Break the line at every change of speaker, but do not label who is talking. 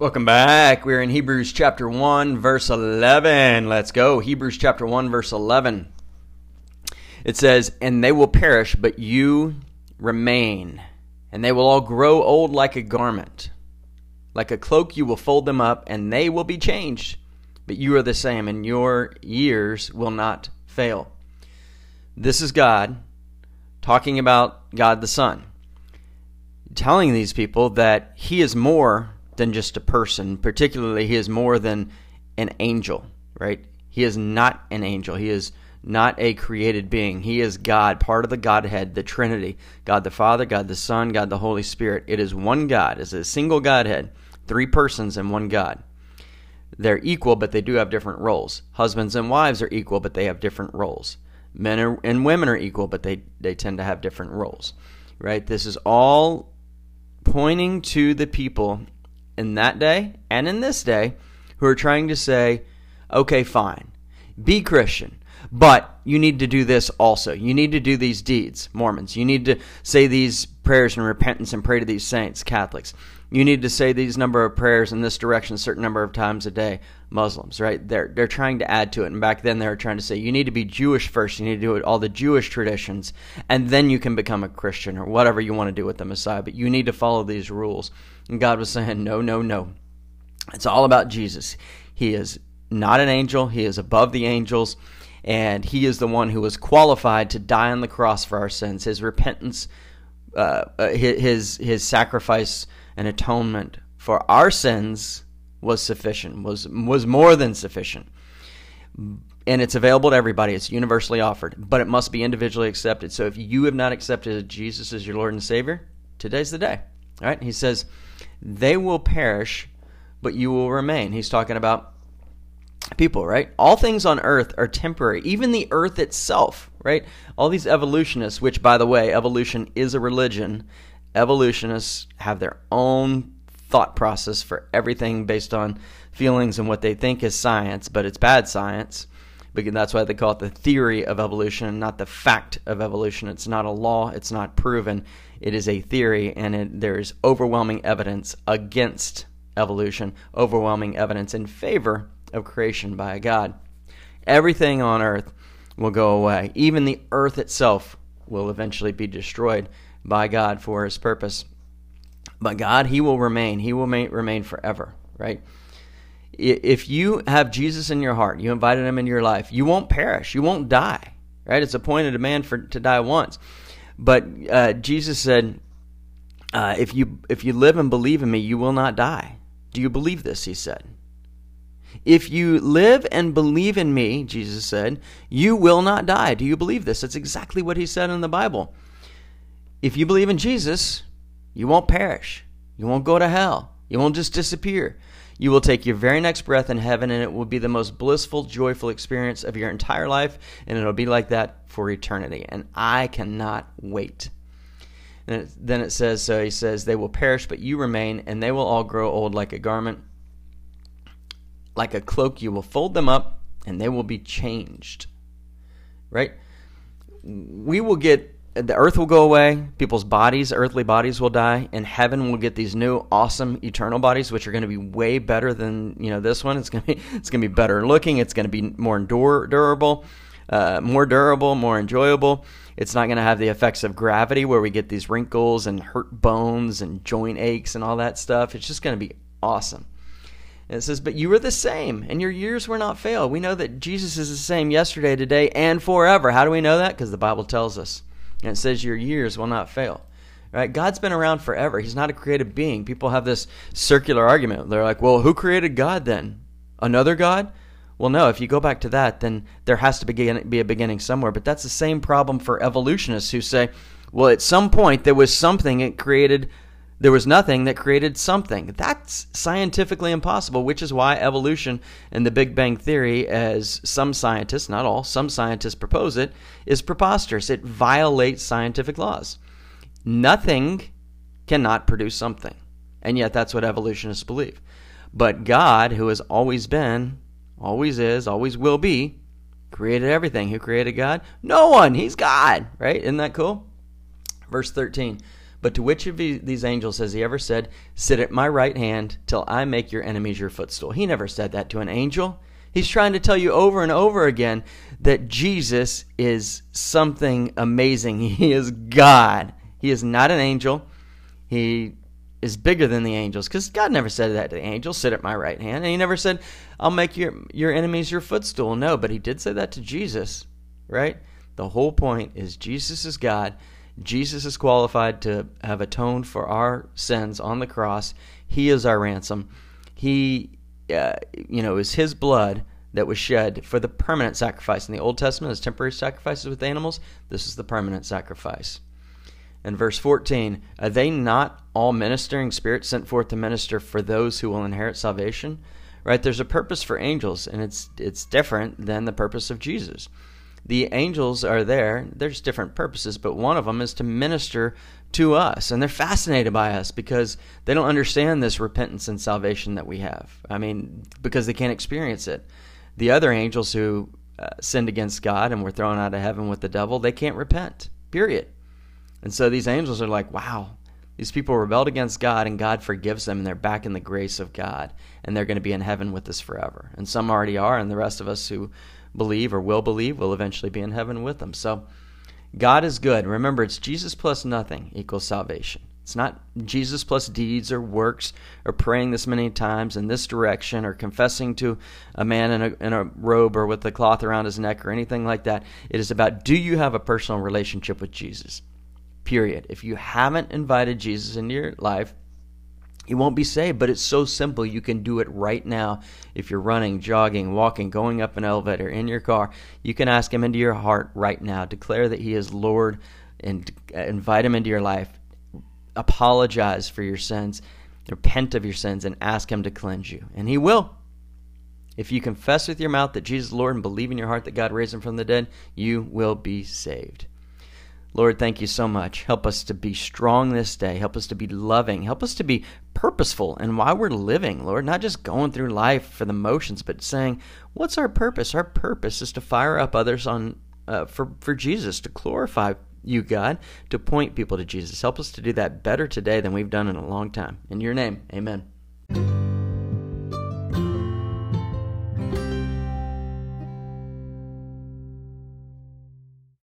Welcome back. We're in Hebrews chapter 1, verse 11. Let's go. Hebrews chapter 1, verse 11. It says, And they will perish, but you remain, and they will all grow old like a garment. Like a cloak, you will fold them up, and they will be changed. But you are the same, and your years will not fail. This is God talking about God the Son, telling these people that He is more than just a person. Particularly, he is more than an angel, right? He is not an angel. He is not a created being. He is God, part of the Godhead, the Trinity God the Father, God the Son, God the Holy Spirit. It is one God, it's a single Godhead, three persons and one God. They're equal, but they do have different roles. Husbands and wives are equal, but they have different roles. Men are, and women are equal, but they, they tend to have different roles, right? This is all pointing to the people in that day and in this day who are trying to say, okay, fine, be Christian, but you need to do this also. You need to do these deeds, Mormons. You need to say these prayers and repentance and pray to these saints, Catholics. You need to say these number of prayers in this direction a certain number of times a day, Muslims, right? They're they're trying to add to it. And back then they were trying to say you need to be Jewish first, you need to do it all the Jewish traditions, and then you can become a Christian or whatever you want to do with the Messiah. But you need to follow these rules. And God was saying, No, no, no. It's all about Jesus. He is not an angel, he is above the angels, and he is the one who was qualified to die on the cross for our sins. His repentance, uh, uh his his sacrifice and atonement for our sins was sufficient, was was more than sufficient. And it's available to everybody. It's universally offered, but it must be individually accepted. So if you have not accepted Jesus as your Lord and Savior, today's the day. All right? He says, they will perish, but you will remain. He's talking about people, right? All things on earth are temporary, even the earth itself, right? All these evolutionists, which, by the way, evolution is a religion, evolutionists have their own thought process for everything based on feelings and what they think is science, but it's bad science. Because that's why they call it the theory of evolution, not the fact of evolution. It's not a law, it's not proven. It is a theory, and it, there is overwhelming evidence against evolution, overwhelming evidence in favor of creation by a God. Everything on earth will go away. Even the earth itself will eventually be destroyed by God for his purpose. But God, he will remain. He will remain forever, right? If you have Jesus in your heart, you invited him into your life, you won't perish. You won't die, right? It's appointed a man for to die once. But uh, Jesus said, uh, "If you if you live and believe in me, you will not die." Do you believe this? He said. If you live and believe in me, Jesus said, you will not die. Do you believe this? That's exactly what he said in the Bible. If you believe in Jesus, you won't perish. You won't go to hell. You won't just disappear. You will take your very next breath in heaven, and it will be the most blissful, joyful experience of your entire life, and it'll be like that for eternity. And I cannot wait. And then it says, so he says, they will perish, but you remain, and they will all grow old like a garment. Like a cloak, you will fold them up, and they will be changed. Right? We will get the earth will go away, people's bodies, earthly bodies will die, and heaven will get these new awesome eternal bodies which are going to be way better than, you know, this one. It's going to be it's going to be better looking, it's going to be more endure, durable, uh, more durable, more enjoyable. It's not going to have the effects of gravity where we get these wrinkles and hurt bones and joint aches and all that stuff. It's just going to be awesome. And it says, But you were the same, and your years were not failed. We know that Jesus is the same yesterday, today, and forever. How do we know that? Because the Bible tells us. And it says your years will not fail. Right? God's been around forever. He's not a created being. People have this circular argument. They're like, well, who created God then? Another God? Well, no, if you go back to that, then there has to begin, be a beginning somewhere. But that's the same problem for evolutionists who say, well, at some point there was something that created there was nothing that created something. That's scientifically impossible, which is why evolution and the Big Bang Theory, as some scientists, not all, some scientists propose it, is preposterous. It violates scientific laws. Nothing cannot produce something. And yet that's what evolutionists believe. But God, who has always been, always is, always will be, created everything. Who created God? No one. He's God, right? Isn't that cool? Verse 13. But to which of these angels has he ever said, Sit at my right hand till I make your enemies your footstool? He never said that to an angel. He's trying to tell you over and over again that Jesus is something amazing. He is God. He is not an angel. He is bigger than the angels because God never said that to the angels, sit at my right hand. And he never said, I'll make your, your enemies your footstool. No, but he did say that to Jesus, right? The whole point is Jesus is God. Jesus is qualified to have atoned for our sins on the cross. He is our ransom. He, uh, you know, is His blood that was shed for the permanent sacrifice. In the Old Testament, as temporary sacrifices with animals, this is the permanent sacrifice. In verse 14, are they not all ministering spirits sent forth to minister for those who will inherit salvation? Right? There's a purpose for angels, and it's it's different than the purpose of Jesus. The angels are there. There's different purposes, but one of them is to minister to us, and they're fascinated by us because they don't understand this repentance and salvation that we have. I mean, because they can't experience it. The other angels who uh, sinned against God and were thrown out of heaven with the devil, they can't repent. Period. And so these angels are like, wow, these people rebelled against God and God forgives them and they're back in the grace of God and they're going to be in heaven with us forever. And some already are, and the rest of us who believe or will believe will eventually be in heaven with them. So God is good. Remember, it's Jesus plus nothing equals salvation. It's not Jesus plus deeds or works or praying this many times in this direction or confessing to a man in a, in a robe or with a cloth around his neck or anything like that. It is about do you have a personal relationship with Jesus? period. If you haven't invited Jesus into your life, you won't be saved, but it's so simple. You can do it right now. If you're running, jogging, walking, going up an elevator, in your car, you can ask Him into your heart right now. Declare that He is Lord and invite Him into your life. Apologize for your sins, repent of your sins, and ask Him to cleanse you. And He will. If you confess with your mouth that Jesus is Lord and believe in your heart that God raised Him from the dead, you will be saved. Lord, thank you so much. Help us to be strong this day. Help us to be loving. Help us to be purposeful and why we're living, Lord, not just going through life for the motions, but saying, what's our purpose? Our purpose is to fire up others on uh, for for Jesus, to glorify you, God, to point people to Jesus. Help us to do that better today than we've done in a long time. In your name, amen.